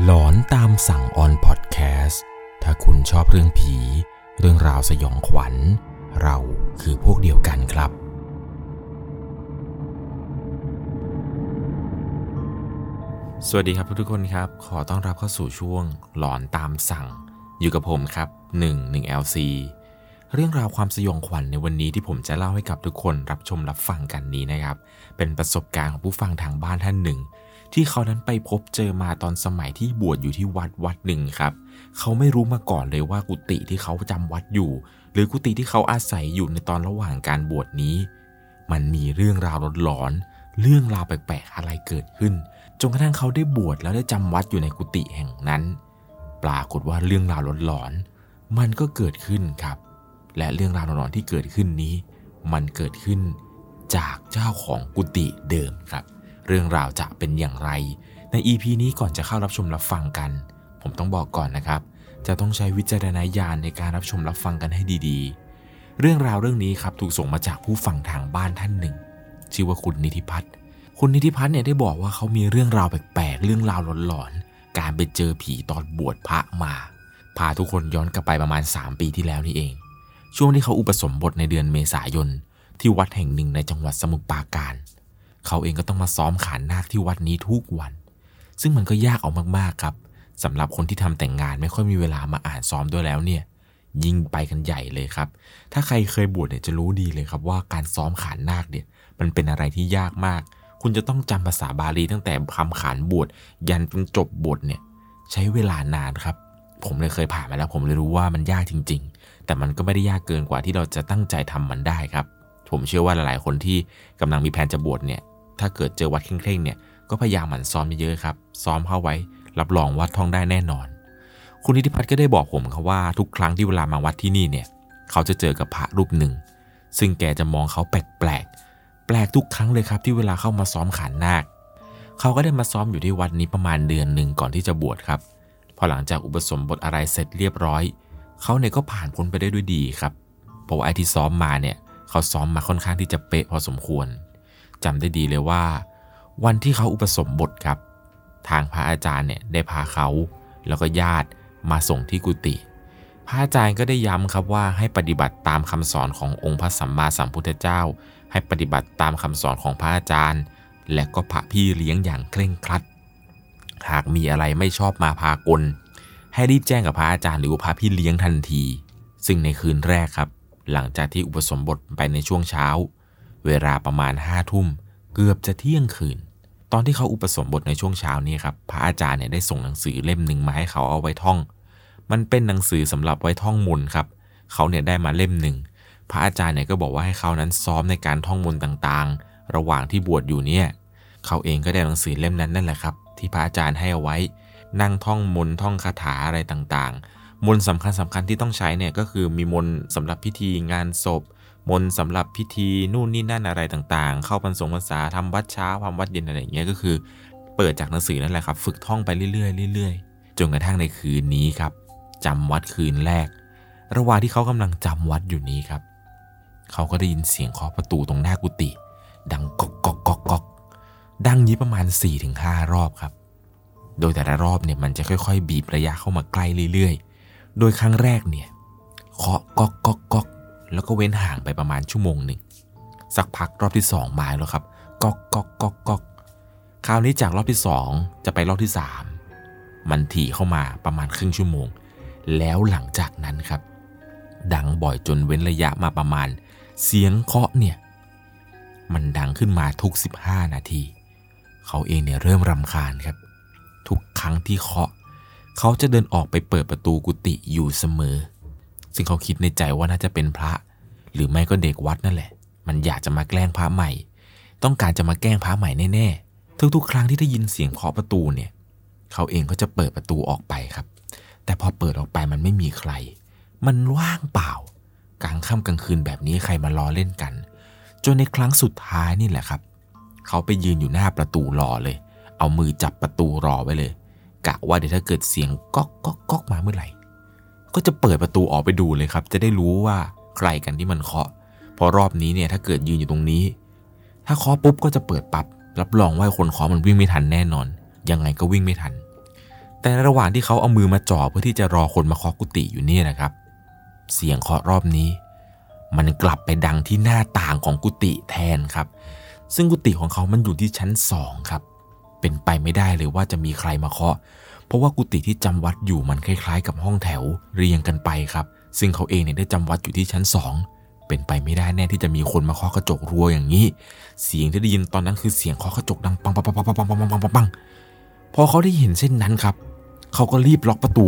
หลอนตามสั่งออนพอดแคสต์ถ้าคุณชอบเรื่องผี เรื่องราวสยองขวัญ เราคือพวกเดียวกันครับ สวัสดีครับทุกๆคนครับ ขอต้อนรับเข้าสู่ช่วงหลอนตามสั่ง อยู่กับผมครับ 1 1 LC เรื่องราวความสยองขวัญในวันนี้ที่ผมจะเล่าให้กับทุกคนรับชมรับฟังกันนี้นะครับ เป็นประสบการณ์ของผู้ฟังทางบ้านท่านหนึ่ง ที่เขานั้นไปพบเจอมาตอนสมัยที่บวชอยู่ที่วัดวัดหนึ่งครับ เขาไม่รู้มาก่อนเลยว่ากุฏิที่เขาจำวัดอยู่ หรือกุฏิที่เขาอาศัยอยู่ในตอนระหว่างการบวชนี้ มันมีเรื่องราวหลอนๆเรื่องราวแปลกๆอะไรเกิดขึ้นจนกระทั่งเขาได้บวชแล้วได้จำวัดอยู่ในกุฏิแห่งนั้น ปรากฏว่าเรื่องราวหลอนๆมันก็เกิดขึ้นครับ และเรื่องราวหลอนๆที่เกิดขึ้นนี้ มันเกิดขึ้นจากเจ้าของกุฏิเดิมครับ เรื่องราวจะเป็นอย่างไร ใน EP นี้ก่อนจะเข้ารับชมรับฟังกัน ผมต้องบอกก่อนนะครับ จะต้องใช้วิจารณญาณในการรับชมรับฟังกันให้ดีๆ เรื่องราวเรื่องนี้ครับถูกส่งมาจากผู้ฟังทางบ้านท่านหนึ่ง ชื่อว่าคุณนิติพัฒน์คุณนิติพัฒน์เนี่ยได้บอกว่าเขามีเรื่องราวแปลกๆ เรื่องราวหลอนๆ การไปเจอผีตอนบวชพระมา พาทุกคนย้อนกลับไปประมาณ 3 ปีที่แล้วนี่เอง ช่วงที่เขาอุปสมบทในเดือนเมษายนที่วัดแห่งหนึ่งในจังหวัดสมุทรปราการ เขาเองก็ต้องมาซ้อมขานนาคที่วัดนี้ทุกวัน ซึ่งมันก็ยากเอามากๆครับสำหรับคนที่ทำแต่งงานไม่ค่อยมีเวลามาอ่านซ้อมด้วยแล้วเนี่ย ยิ่งไปกันใหญ่เลยครับ ถ้าใครเคยบวชเนี่ยจะรู้ดีเลยครับว่าการซ้อมขานนาคเนี่ยมันเป็นอะไรที่ยากมาก คุณจะต้องจำภาษาบาลีตั้งแต่คำขานบวชยันจนจบบทเนี่ยใช้เวลานานครับ ผมเลยเคยผ่านมาแล้ว ผมเลยรู้ว่ามันยากจริง ๆ แต่มันก็ไม่ได้ยากเกินกว่าที่เราจะตั้งใจทำมันได้ครับ ผมเชื่อว่าหลายๆคนที่กำลังมีแผนจะบวชเนี่ย ถ้าเกิดเจอวัดเคร่งๆเนี่ยก็พยายามหมั่นซ้อมเยอะๆครับ ซ้อมเข้าไว้ รับรองวัดท่องได้แน่นอน คุณนิติพัฒน์ก็ได้บอกผมครับว่าทุกครั้งที่เวลามาวัดที่นี่เนี่ย เขาจะเจอกับพระรูปหนึ่ง ซึ่งแกจะมองเขาแปลกๆ แปลกทุกครั้งเลยครับที่เวลาเข้ามาซ้อมขานนาค เขาก็ได้มาซ้อมอยู่ที่วัดนี้ประมาณเดือนหนึ่งก่อนที่จะบวชครับ พอหลังจากอุปสมบทอะไรเสร็จเรียบร้อย เขาเนี่ยก็ผ่านพ้นไปได้ด้วยดีครับเพราะว่าไอ้ที่ซ้อมมาเนี่ย เขาซ้อมมาค่อนข้างที่จะเป๊ะพอสมควร จำได้ดีเลยว่า วันที่เขาอุปสมบทครับ ทางพระอาจารย์เนี่ยได้พาเขา แล้วก็ญาติมาส่งที่กุฏิพระอาจารย์ก็ได้ย้ำครับว่าให้ปฏิบัติตามคำสอนขององค์พระสัมมาสัมพุทธเจ้า ให้ปฏิบัติตามคำสอนของพระอาจารย์ และก็พระพี่เลี้ยงอย่างเคร่งครัด หากมีอะไรไม่ชอบมาพากล ให้รีบแจ้งกับพระอาจารย์หรือว่าพระพี่เลี้ยงทันที ซึ่งในคืนแรกครับ หลังจากที่อุปสมบทไปในช่วงเช้า เวลาประมาณห้าทุ่มเกือบจะเที่ยงคืน ตอนที่เขาอุปสมบทในช่วงเช้านี้ครับพระอาจารย์เนี่ยได้ส่งหนังสือเล่มหนึ่งมาให้เขาเอาไว้ท่อง มันเป็นหนังสือสำหรับไว้ท่องมนต์ครับ เขาเนี่ยได้มาเล่มหนึ่งพระอาจารย์เนี่ยก็บอกว่าให้เขานั้นซ้อมในการท่องมนต์ต่างๆ ระหว่างที่บวชอยู่เนี่ยเขาเองก็ได้หนังสือเล่มนั้นนั่นแหละครับ ที่พระอาจารย์ให้เอาไว้ นั่งท่องมนต์ท่องคาถาอะไรต่างๆ มนต์สำคัญสำคัญที่ต้องใช้เนี่ยก็คือมีมนต์สำหรับพิธีงานศพ มนต์สำหรับพิธีนู่นนี่นั่นอะไรต่างๆ เข้าพรรษงพรรษาทำวัดเช้าทำวัดเย็นอะไรอย่างเงี้ยก็คือ เปิดจากหนังสือนั่นแหละครับ ฝึกท่องไปเรื่อยๆเรื่อยๆจนกระทั่งในคืนนี้ครับจำวัดคืนแรก ระหว่างที่เขากำลังจำวัดอยู่นี้ครับ เขาก็ได้ยินเสียงเคาะประตูตรงหน้ากุฏิดังก๊อกก๊อกก๊อกก๊อกดังนี้ประมาณ 4-5 รอบครับ โดยแต่ละรอบเนี่ยมันจะค่อย ๆ บีบระยะเข้ามาใกล้เรื่อยๆ โดยครั้งแรกเนี่ยเคาะก๊อกก๊อกก๊อก แล้วก็เว้นห่างไปประมาณชั่วโมงหนึ่ง สักพักรอบที่สองมาแล้วครับก๊อกก๊อกก๊อกก๊อกคราวนี้จากรอบที่สองจะไปรอบที่สามมันถี่เข้ามาประมาณครึ่งชั่วโมง แล้วหลังจากนั้นครับ ดังบ่อยจนเว้นระยะมาประมาณ เสียงเคาะเนี่ย มันดังขึ้นมาทุก 15 นาที เขาเองเนี่ยเริ่มรำคาญครับ ทุกครั้งที่เคาะ เขาจะเดินออกไปเปิดประตูกุฏิอยู่เสมอ ซึ่งเขาคิดในใจว่าน่าจะเป็นพระ หรือไม่ก็เด็กวัดนั่นแหละ มันอยากจะมาแกล้งพระใหม่ ต้องการจะมาแกล้งพระใหม่แน่ๆทุกๆ ครั้งที่ได้ยินเสียงเคาะประตูเนี่ย เขาเองก็จะเปิดประตูออกไปครับ แต่พอเปิดออกไปมันไม่มีใคร มันว่างเปล่า กลางค่ำกลางคืนแบบนี้ใครมารอเล่นกัน จนในครั้งสุดท้ายนี่แหละครับ เขาไปยืนอยู่หน้าประตูรอเลย เอามือจับประตูรอไว้เลยกะว่าเดี๋ยวถ้าเกิดเสียงก๊อกก๊อกก๊อกมาเมื่อไหร่ ก็จะเปิดประตูออกไปดูเลยครับ จะได้รู้ว่าใครกันที่มันเคาะเพราะรอบนี้เนี่ยถ้าเกิดยืนอยู่ตรงนี้ ถ้าเคาะปุ๊บก็จะเปิดปับ๊บรับรองว่าคนเคาะมันวิ่งไม่ทันแน่นอน ยังไงก็วิ่งไม่ทัน แต่ระหว่างที่เขาเอามือมาจ่อเพื่อที่จะรอคนมาเคาะกุฏิอยู่นี่นะครับ เสียงเคาะรอบนี้ มันกลับไปดังที่หน้าต่างของกุฏิแทนครับ ซึ่งกุฏิของเขามันอยู่ที่ชั้นสองครับเป็นไปไม่ได้เลยว่าจะมีใครมาเคาะ เพราะว่ากุฏิที่จำวัดอยู่มันคล้ายๆ กับห้องแถวเรียงกันไปครับ ซึ่งเขาเองเนี่ยได้จำวัดอยู่ที่ชั้นสองเป็นไปไม่ได้แน่ที่จะมีคนมาเคาะกระจกรัวอย่างนี้ เสียงที่ได้ยินตอนนั้นคือเสียงเคาะกระจกดังปังปังปังปังปังปังปังปังปังปังพอเขาได้เห็นเช่นนั้นครับ เขาก็รีบล็อกประตู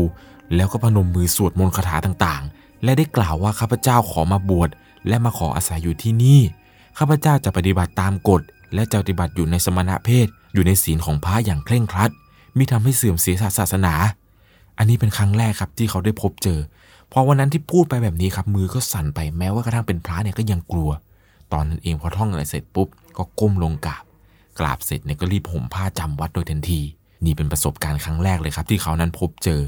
แล้วก็พนมมือสวดมนต์คาถาต่างๆ และได้กล่าวว่าข้าพเจ้าขอมาบวชและมาขออาศัยอยู่ที่นี่ข้าพเจ้าจะปฏิบัติตามกฎ และจะปฏิบัติอยู่ในสมณะเพศอยู่ในศีลของพระอย่างเคร่งครัด มิทำให้เสื่อมเสียศาสนา อันนี้เป็นครั้งแรกครับที่เขาได้พบเจอ พอวันนั้นที่พูดไปแบบนี้ครับมือก็สั่นไปแม้ว่ากระทั่งเป็นพระเนี่ยก็ยังกลัว ตอนนั้นเองพอท่องอะไรเสร็จปุ๊บก็ก้มลงกราบ กราบเสร็จเนี่ยก็รีบห่มผ้าจำวัดโดยทันที นี่เป็นประสบการณ์ครั้งแรกเลยครับ ที่เขานั้นพบเจอ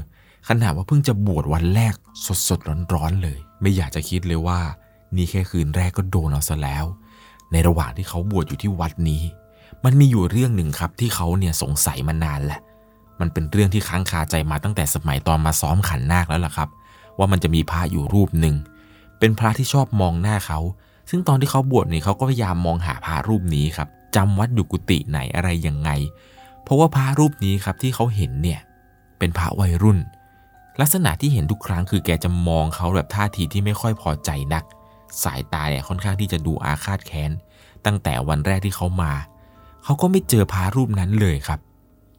ขนาดว่าเพิ่งจะบวชวันแรกสดสดร้อนร้อนๆเลย ไม่อยากจะคิดเลยว่า นี่แค่คืนแรกก็โดนเอาซะแล้ว ในระหว่างที่เขาบวชอยู่ที่วัดนี้มันมีอยู่เรื่องหนึ่งครับที่เขาเนี่ยสงสัยมานานแหละ มันเป็นเรื่องที่ค้างคาใจมาตั้งแต่สมัยตอนมาซ้อมขันนาคแล้วล่ะครับ ว่ามันจะมีพระอยู่รูปหนึ่งเป็นพระที่ชอบมองหน้าเขา ซึ่งตอนที่เขาบวชเนี่ยเขาก็พยายามมองหาพระรูปนี้ครับจำวัดอยู่กุฏิไหนอะไรยังไง เพราะว่าพระรูปนี้ครับที่เขาเห็นเนี่ยเป็นพระวัยรุ่น ลักษณะที่เห็นทุกครั้งคือแกจะมองเขาแบบท่าทีที่ไม่ค่อยพอใจนัก สายตาเนี่ยค่อนข้างที่จะดูอาฆาตแค้น ตั้งแต่วันแรกที่เขามา เขาก็ไม่เจอพระรูปนั้นเลยครับ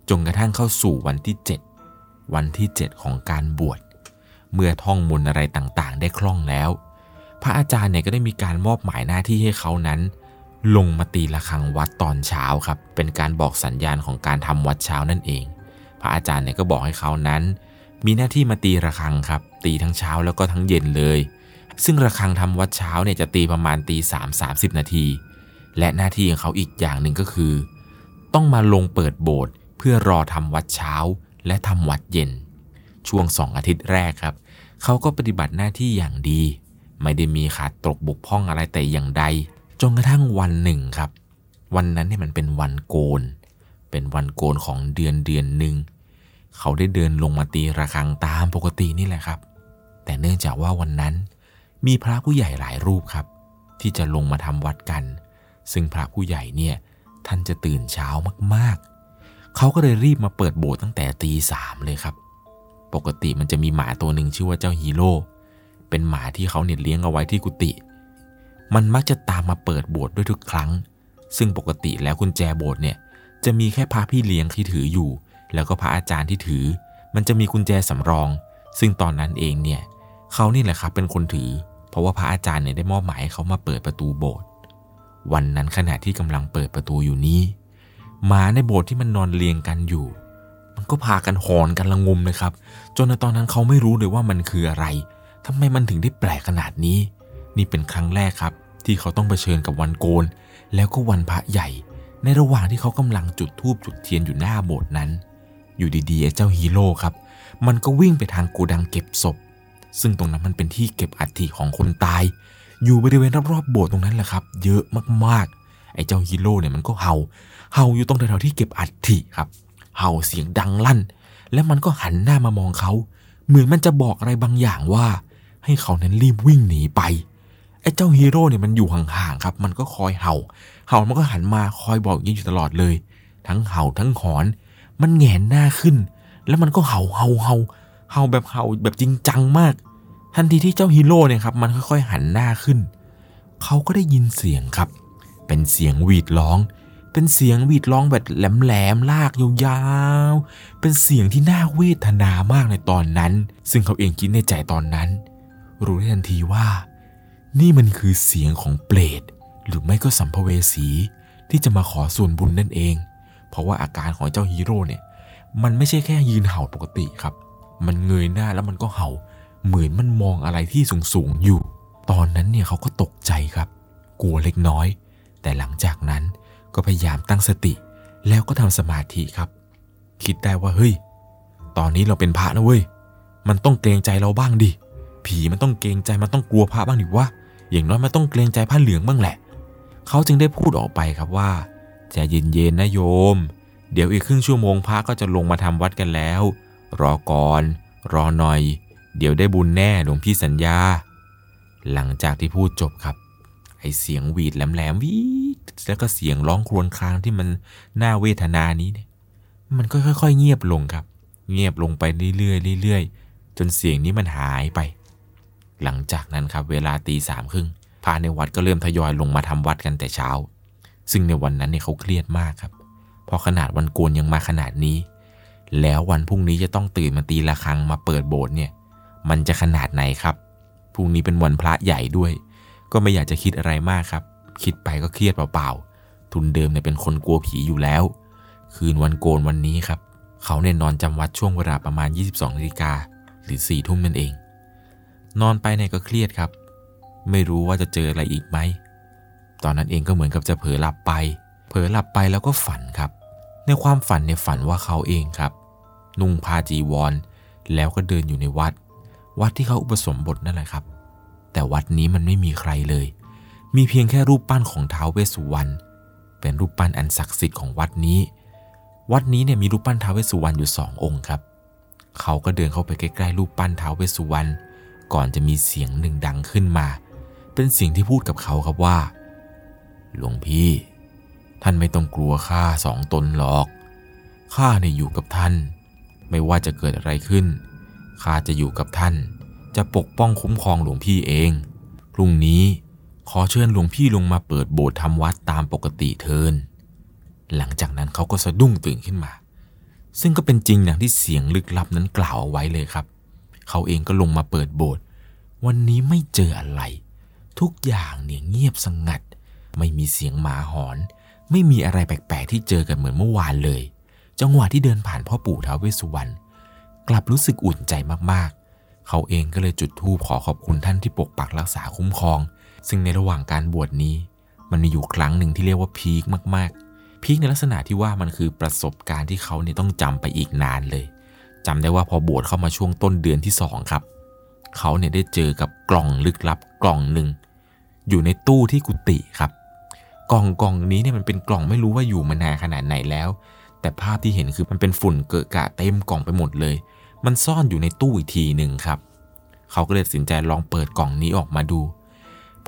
จนกระทั่งเข้าสู่วันที่ 7 วันที่ 7 ของการบวช เมื่อท่องมนต์อะไรต่างๆ ได้คล่องแล้ว พระอาจารย์เนี่ยก็ได้มีการมอบหมายหน้าที่ให้เขานั้น ลงมาตีระฆังวัดตอนเช้าครับ เป็นการบอกสัญญาณของการทำวัดเช้านั่นเอง พระอาจารย์เนี่ยก็บอกให้เขานั้น มีหน้าที่มาตีระฆังครับ ตีทั้งเช้าแล้วก็ทั้งเย็นเลย ซึ่งระฆังทำวัดเช้าเนี่ยจะตีประมาณตีสามสามสิบนาที และหน้าที่ของเขาอีกอย่างหนึ่งก็คือ ต้องมาลงเปิดโบสถ์ เพื่อรอทำวัดเช้าและทำวัดเย็น ช่วงสองอาทิตย์แรกครับ เขาก็ปฏิบัติหน้าที่อย่างดี ไม่ได้มีขาดตกบกพร่องอะไรแต่อย่างใด จนกระทั่งวันหนึ่งครับ วันนั้นเนี่ยมันเป็นวันโกน เป็นวันโกนของเดือนเดือนหนึ่ง เขาได้เดินลงมาตีระฆังตามปกตินี่แหละครับ แต่เนื่องจากว่าวันนั้น มีพระผู้ใหญ่หลายรูปครับ ที่จะลงมาทำวัดกัน ซึ่งพระผู้ใหญ่เนี่ยท่านจะตื่นเช้ามากๆ เขาก็เลยรีบมาเปิดโบสถ์ตั้งแต่ตีสามเลยครับ ปกติมันจะมีหมาตัวหนึ่งชื่อว่าเจ้าฮีโร่เป็นหมาที่เขาเนี่ยเลี้ยงเอาไว้ที่กุฏิมันมักจะตามมาเปิดโบสถ์ด้วยทุกครั้ง ซึ่งปกติแล้วกุญแจโบสถ์เนี่ยจะมีแค่พระพี่เลี้ยงที่ถืออยู่ แล้วก็พระอาจารย์ที่ถือ มันจะมีกุญแจสำรอง ซึ่งตอนนั้นเองเนี่ยเขานี่แหละครับเป็นคนถือ เพราะว่าพระอาจารย์เนี่ยได้มอบหมายให้เขามาเปิดประตูโบสถ์วันนั้นขณะที่กำลังเปิดประตูอยู่นี้ หมาในโบสถ์ที่มันนอนเรียงกันอยู่ มันก็พากันหอนกันละงมเลยครับ จนในตอนนั้นเขาไม่รู้เลยว่ามันคืออะไรทำไมมันถึงได้แปลกขนาดนี้ นี่เป็นครั้งแรกครับ ที่เขาต้องเผชิญกับวันโกน แล้วก็วันพระใหญ่ ในระหว่างที่เขากำลังจุดธูปจุดเทียนอยู่หน้าโบสถ์นั้น อยู่ดีๆไอ้เจ้าฮีโร่ครับ มันก็วิ่งไปทางโกดังเก็บศพ ซึ่งตรงนั้นมันเป็นที่เก็บอัฐิของคนตาย อยู่บริเวณรอบๆโบสถ์ตรงนั้นแหละครับ เยอะมากๆ ไอ้เจ้าฮีโร่เนี่ยมันก็เห่า เห่าอยู่ตรงแถวๆที่เก็บอัฐิครับ เห่าเสียงดังลั่น แล้วมันก็หันหน้ามามองเขา เหมือนมันจะบอกอะไรบางอย่างว่า ให้เขานั้นรีบวิ่งหนีไปไอ้เจ้าฮีโร่เนี่ยมันอยู่ห่างๆครับ มันก็คอยเห่า เห่ามันก็หันมาคอยบอกอย่างนี้อยู่ตลอดเลย ทั้งเห่าทั้งหอน มันแหงนหน้าขึ้น แล้วมันก็เห่าเห่าเห่าเห่าแบบเห่าแบบจริงจังมาก ทันทีที่เจ้าฮีโร่เนี่ยครับมันค่อยๆหันหน้าขึ้น เขาก็ได้ยินเสียงครับ เป็นเสียงหวีดร้อง เป็นเสียงหวีดร้องแบบแหลมๆลากยาวๆ เป็นเสียงที่น่าเวทนามากในตอนนั้น ซึ่งเขาเองคิดในใจตอนนั้น รู้ได้ทันทีว่า นี่มันคือเสียงของเปรตหรือไม่ก็สัมภเวสีที่จะมาขอส่วนบุญนั่นเอง เพราะว่าอาการของเจ้าฮีโร่เนี่ย มันไม่ใช่แค่ยืนเห่าปกติครับ มันเงยหน้าแล้วมันก็เห่า เหมือนมันมองอะไรที่สูงๆอยู่ ตอนนั้นเนี่ยเขาก็ตกใจครับ กลัวเล็กน้อย แต่หลังจากนั้น ก็พยายามตั้งสติ แล้วก็ทำสมาธิครับ คิดได้ว่าเฮ้ย ตอนนี้เราเป็นพระนะเว้ย มันต้องเกรงใจเราบ้างดิ ผีมันต้องเกรงใจมันต้องกลัวพระบ้างดิวะ อย่างน้อยมันต้องเกรงใจผ้าเหลืองบ้างแหละ เขาจึงได้พูดออกไปครับว่าใจเย็นๆนะโยม เดี๋ยวอีกครึ่งชั่วโมงพระก็จะลงมาทำวัดกันแล้ว รอก่อน รอหน่อย เดี๋ยวได้บุญแน่หลวงพี่สัญญา หลังจากที่พูดจบครับ ไอเสียงหวีดแหลมๆวี แล้วก็เสียงร้องครวญครางที่มันน่าเวทนานี้เนี่ยมันก็ค่อย ๆ เงียบลงครับ เงียบลงไปเรื่อยๆเรื่อยๆจนเสียงนี้มันหายไป หลังจากนั้นครับเวลาตีสามครึ่งพระในวัดก็เริ่มทยอยลงมาทำวัดกันแต่เช้า ซึ่งในวันนั้นเนี่ยเขาเครียดมากครับเพราะขนาดวันโกนยังมาขนาดนี้ แล้ววันพรุ่งนี้จะต้องตื่นมาตีละครังมาเปิดโบสถ์เนี่ย มันจะขนาดไหนครับพรุ่งนี้เป็นวันพระใหญ่ด้วย ก็ไม่อยากจะคิดอะไรมากครับ คิดไปก็เครียดเปล่าๆ ทุนเดิมเนี่ยเป็นคนกลัวผีอยู่แล้ว คืนวันโกนวันนี้ครับ เขาเนี่ยนอนจำวัดช่วงเวลาประมาณ 22นาฬิกาหรือ4ทุ่มนั่นเอง นอนไปเนี่ยก็เครียดครับ ไม่รู้ว่าจะเจออะไรอีกไหม ตอนนั้นเองก็เหมือนกับจะเผลอหลับไป เผลอหลับไปแล้วก็ฝันครับ ในความฝันเนี่ยฝันว่าเขาเองครับ นุ่งผ้าจีวร แล้วก็เดินอยู่ในวัด วัดที่เขาอุปสมบทนั่นแหละครับ แต่วัดนี้มันไม่มีใครเลย มีเพียงแค่รูปปั้นของท้าวเวสสุวรรณเป็นรูปปั้นอันศักดิ์สิทธิ์ของวัดนี้ วัดนี้เนี่ยมีรูปปั้นท้าวเวสสุวรรณอยู่สององค์ครับ เขาก็เดินเข้าไปใกล้ๆรูปปั้นท้าวเวสสุวรรณก่อนจะมีเสียงหนึ่งดังขึ้นมา เป็นเสียงที่พูดกับเขาครับว่า หลวงพี่ ท่านไม่ต้องกลัวข้าสองตนหรอกข้าเนี่ยอยู่กับท่าน ไม่ว่าจะเกิดอะไรขึ้นข้าจะอยู่กับท่าน จะปกป้องคุ้มครองหลวงพี่เอง พรุ่งนี้ ขอเชิญหลวงพี่ลงมาเปิดโบสถ์ทำวัดตามปกติเทิน หลังจากนั้นเขาก็สะดุ้งตื่นขึ้นมา ซึ่งก็เป็นจริงอย่างที่เสียงลึกลับนั้นกล่าวเอาไว้เลยครับ เขาเองก็ลงมาเปิดโบสถ์วันนี้ไม่เจออะไร ทุกอย่างเนี่ยเงียบสงัด ไม่มีเสียงหมาหอน ไม่มีอะไรแปลกๆที่เจอกันเหมือนเมื่อวานเลย จังหวะที่เดินผ่านพ่อปู่ท้าวเวสสุวรรณกลับรู้สึกอุ่นใจมากๆ เขาเองก็เลยจุดธูปขอขอบคุณท่านที่ปกปักรักษาคุ้มครอง ซึ่งในระหว่างการบวชนี้ มันมีอยู่ครั้งหนึ่งที่เรียกว่าพีคมากๆ พีคในลักษณะที่ว่ามันคือประสบการณ์ที่เขาเนี่ยต้องจำไปอีกนานเลยจำได้ว่าพอบวชเข้ามาช่วงต้นเดือนที่สองครับ เขาเนี่ยได้เจอกับกล่องลึกลับกล่องหนึ่งอยู่ในตู้ที่กุฏิครับ กล่องกล่องนี้เนี่ยมันเป็นกล่องไม่รู้ว่าอยู่มานานขนาดไหนแล้ว แต่ภาพที่เห็นคือมันเป็นฝุ่นเกอะกะเต็มกล่องไปหมดเลย มันซ่อนอยู่ในตู้อีกทีหนึ่งครับ เขาก็เลยตัดสินใจลองเปิดกล่องนี้ออกมาดู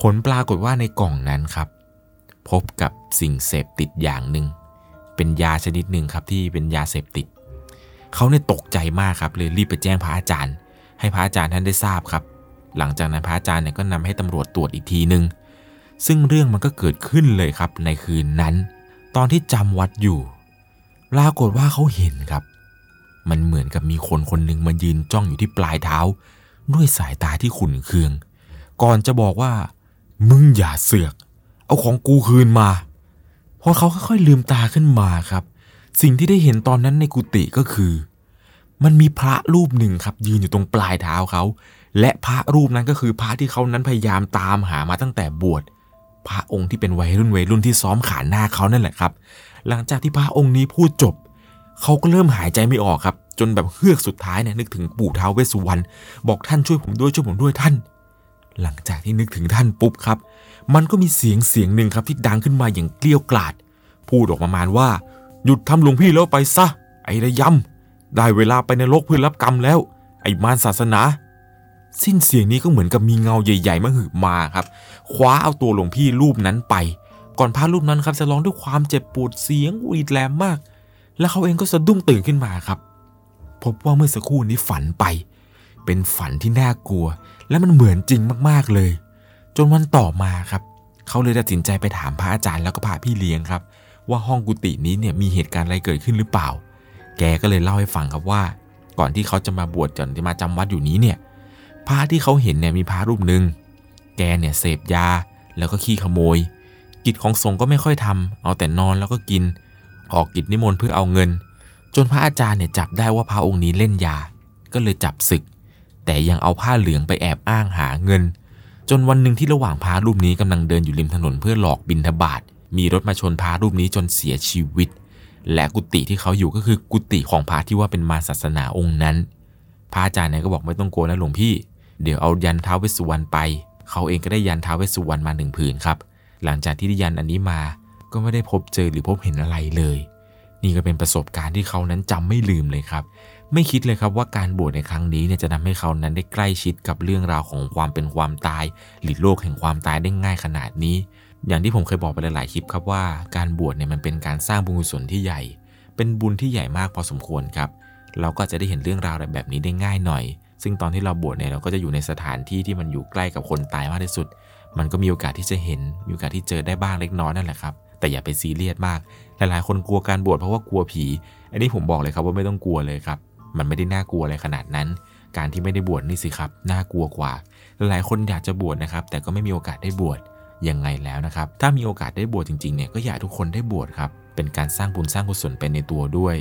ผลปรากฏว่าในกล่องนั้นครับ พบกับสิ่งเสพติดอย่างหนึ่งเป็นยาชนิดหนึ่งครับที่เป็นยาเสพติดเขาเนี่ยตกใจมากครับเลยรีบไปแจ้งพระอาจารย์ ให้พระอาจารย์ท่านได้ทราบครับ หลังจากนั้นพระอาจารย์เนี่ยก็นำให้ตำรวจตรวจอีกทีหนึ่งซึ่งเรื่องมันก็เกิดขึ้นเลยครับในคืนนั้น ตอนที่จำวัดอยู่ปรากฏว่าเขาเห็นครับ มันเหมือนกับมีคนคนหนึ่งมายืนจ้องอยู่ที่ปลายเท้า ด้วยสายตาที่ขุ่นเคือง ก่อนจะบอกว่า มึงอย่าเสือก เอาของกูคืนมา พอเขาค่อยๆลืมตาขึ้นมาครับ สิ่งที่ได้เห็นตอนนั้นในกุฏิก็คือ มันมีพระรูปหนึ่งครับ ยืนอยู่ตรงปลายเท้าเขา และพระรูปนั้นก็คือพระที่เขานั้นพยายามตามหามาตั้งแต่บวช พระองค์ที่เป็นวัยรุ่นวัยรุ่นที่ซ้อมขานหน้าเขานั่นแหละครับ หลังจากที่พระองค์นี้พูดจบ เขาก็เริ่มหายใจไม่ออกครับ จนแบบเฮือกสุดท้ายเนี่ยนึกถึงปู่ท้าวเวสสุวรรณบอกท่านช่วยผมด้วยช่วยผมด้วยท่าน หลังจากที่นึกถึงท่านปุ๊บครับ มันก็มีเสียงเสียงหนึ่งครับที่ดังขึ้นมาอย่างเกลี้ยวกล่อด พูดออกมาประมาณว่า หยุดทำหลวงพี่แล้วไปซะ ไอ้ระยำได้เวลาไปในรกเพื่อรับกรรมแล้ว ไอ้มารศาสนา สิ้นเสียงนี้ก็เหมือนกับมีเงาใหญ่ ๆ มาหืบมาครับ คว้าเอาตัวหลวงพี่รูปนั้นไป ก่อนพระรูปนั้นครับจะร้องด้วยความเจ็บปวดเสียงวีดแหลมมาก แล้วเขาเองก็สะดุ้งตื่นขึ้นมาครับ พบว่าเมื่อสักครู่นี้ฝันไป เป็นฝันที่น่ากลัว และมันเหมือนจริงมากๆเลย จนวันต่อมาครับเขาเลยตัดสินใจไปถามพระอาจารย์แล้วก็พระพี่เลี้ยงครับ ว่าห้องกุฏินี้เนี่ยมีเหตุการณ์อะไรเกิดขึ้นหรือเปล่า แกก็เลยเล่าให้ฟังครับว่า ก่อนที่เขาจะมาบวชจนที่มาจำวัดอยู่นี้เนี่ยพระที่เขาเห็นเนี่ยมีพระรูปหนึ่งแกเนี่ยเสพยาแล้วก็ขี้ขโมย กิจของสงฆ์ก็ไม่ค่อยทำเอาแต่นอนแล้วก็กิน ออกกิจนิมนต์เพื่อเอาเงิน จนพระอาจารย์เนี่ยจับได้ว่าพระองค์นี้เล่นยา ก็เลยจับศึก แต่ยังเอาผ้าเหลืองไปแอบอ้างหาเงิน จนวันหนึ่งที่ระหว่างพระรูปนี้กำลังเดินอยู่ริมถนนเพื่อหลอกบินทบาทมีรถมาชนพระรูปนี้จนเสียชีวิต และกุฏิที่เขาอยู่ก็คือกุฏิของพระที่ว่าเป็นมารศาสนาองค์นั้น พระอาจารย์เนี่ยก็บอกไม่ต้องกลัวนะหลวงพี่ เดี๋ยวเอายันท้าวเวสสุวรรณไป เขาเองก็ได้ยันท้าวเวสสุวรรณมาหนึ่งผืนครับ หลังจากที่ได้ยันอันนี้มา ก็ไม่ได้พบเจอหรือพบเห็นอะไรเลย นี่ก็เป็นประสบการณ์ที่เขานั้นจำไม่ลืมเลยครับ ไม่คิดเลยครับว่าการบวชในครั้งนี้เนี่ยจะทำให้เขานั้นได้ใกล้ชิดกับเรื่องราวของความเป็นความตาย หรือโลกแห่งความตายได้ง่ายขนาดนี้ อย่างที่ผมเคยบอกไปหลายๆคลิปครับว่าการบวชเนี่ยมันเป็นการสร้างบุญกุศลที่ใหญ่ เป็นบุญที่ใหญ่มากพอสมควรครับ เราก็จะได้เห็นเรื่องราวอะไรแบบนี้ได้ง่ายหน่อย ซึ่งตอนที่เราบวชเนี่ยเราก็จะอยู่ในสถานที่ที่มันอยู่ใกล้กับคนตายมากที่สุด มันก็มีโอกาสที่จะเห็นมีโอกาสที่เจอได้บ้างเล็กน้อยนั่นแหละครับแต่อย่าไปซีเรียสมาก หลายๆ คนกลัวการบวชเพราะว่ากลัวผี อันนี้ผมบอกเลยครับว่าไม่ต้องกลัวเลยครับ มันไม่ได้น่ากลัวอะไรขนาดนั้น การที่ไม่ได้บวชนี่สิครับน่ากลัวกว่า หลายคนอยากจะบวชนะครับ แต่ก็ไม่มีโอกาสได้บวชยังไงแล้วนะครับ ถ้ามีโอกาสได้บวชจริงๆเนี่ยก็อยากทุกคนได้บวชครับ เป็นการสร้างบุญสร้างกุศลไปในตัวด้วย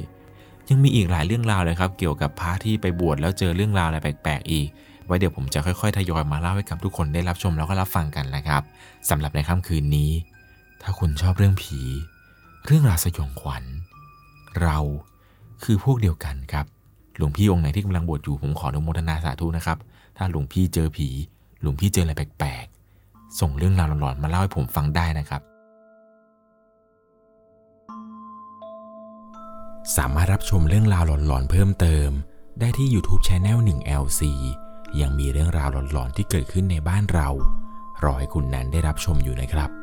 ยังมีอีกหลายเรื่องราวเลยครับ เกี่ยวกับพระที่ไปบวชแล้วเจอเรื่องราวอะไรแปลกๆอีก ไว้เดี๋ยวผมจะค่อยๆทยอยมาเล่าให้กับทุกคนได้รับชมแล้วก็รับฟังกันนะครับสำหรับในค่ำคืนนี้ ถ้าคุณชอบเรื่องผี เรื่องราวสยองขวัญ เราคือพวกเดียวกันครับ หลวงพี่องค์ไหนที่กำลังบวชอยู่ผมขออนุโมทนาสาธุนะครับ ถ้าหลวงพี่เจอผี หลวงพี่เจออะไรแปลกๆ ส่งเรื่องราวหลอนๆมาเล่าให้ผมฟังได้นะครับ สามารถรับชมเรื่องราวหลอนๆเพิ่มเติม ได้ที่ YouTube Channel 1 LC ยังมีเรื่องราวหลอนๆที่เกิดขึ้นในบ้านเรา รอให้คุณนั้นได้รับชมอยู่นะครับ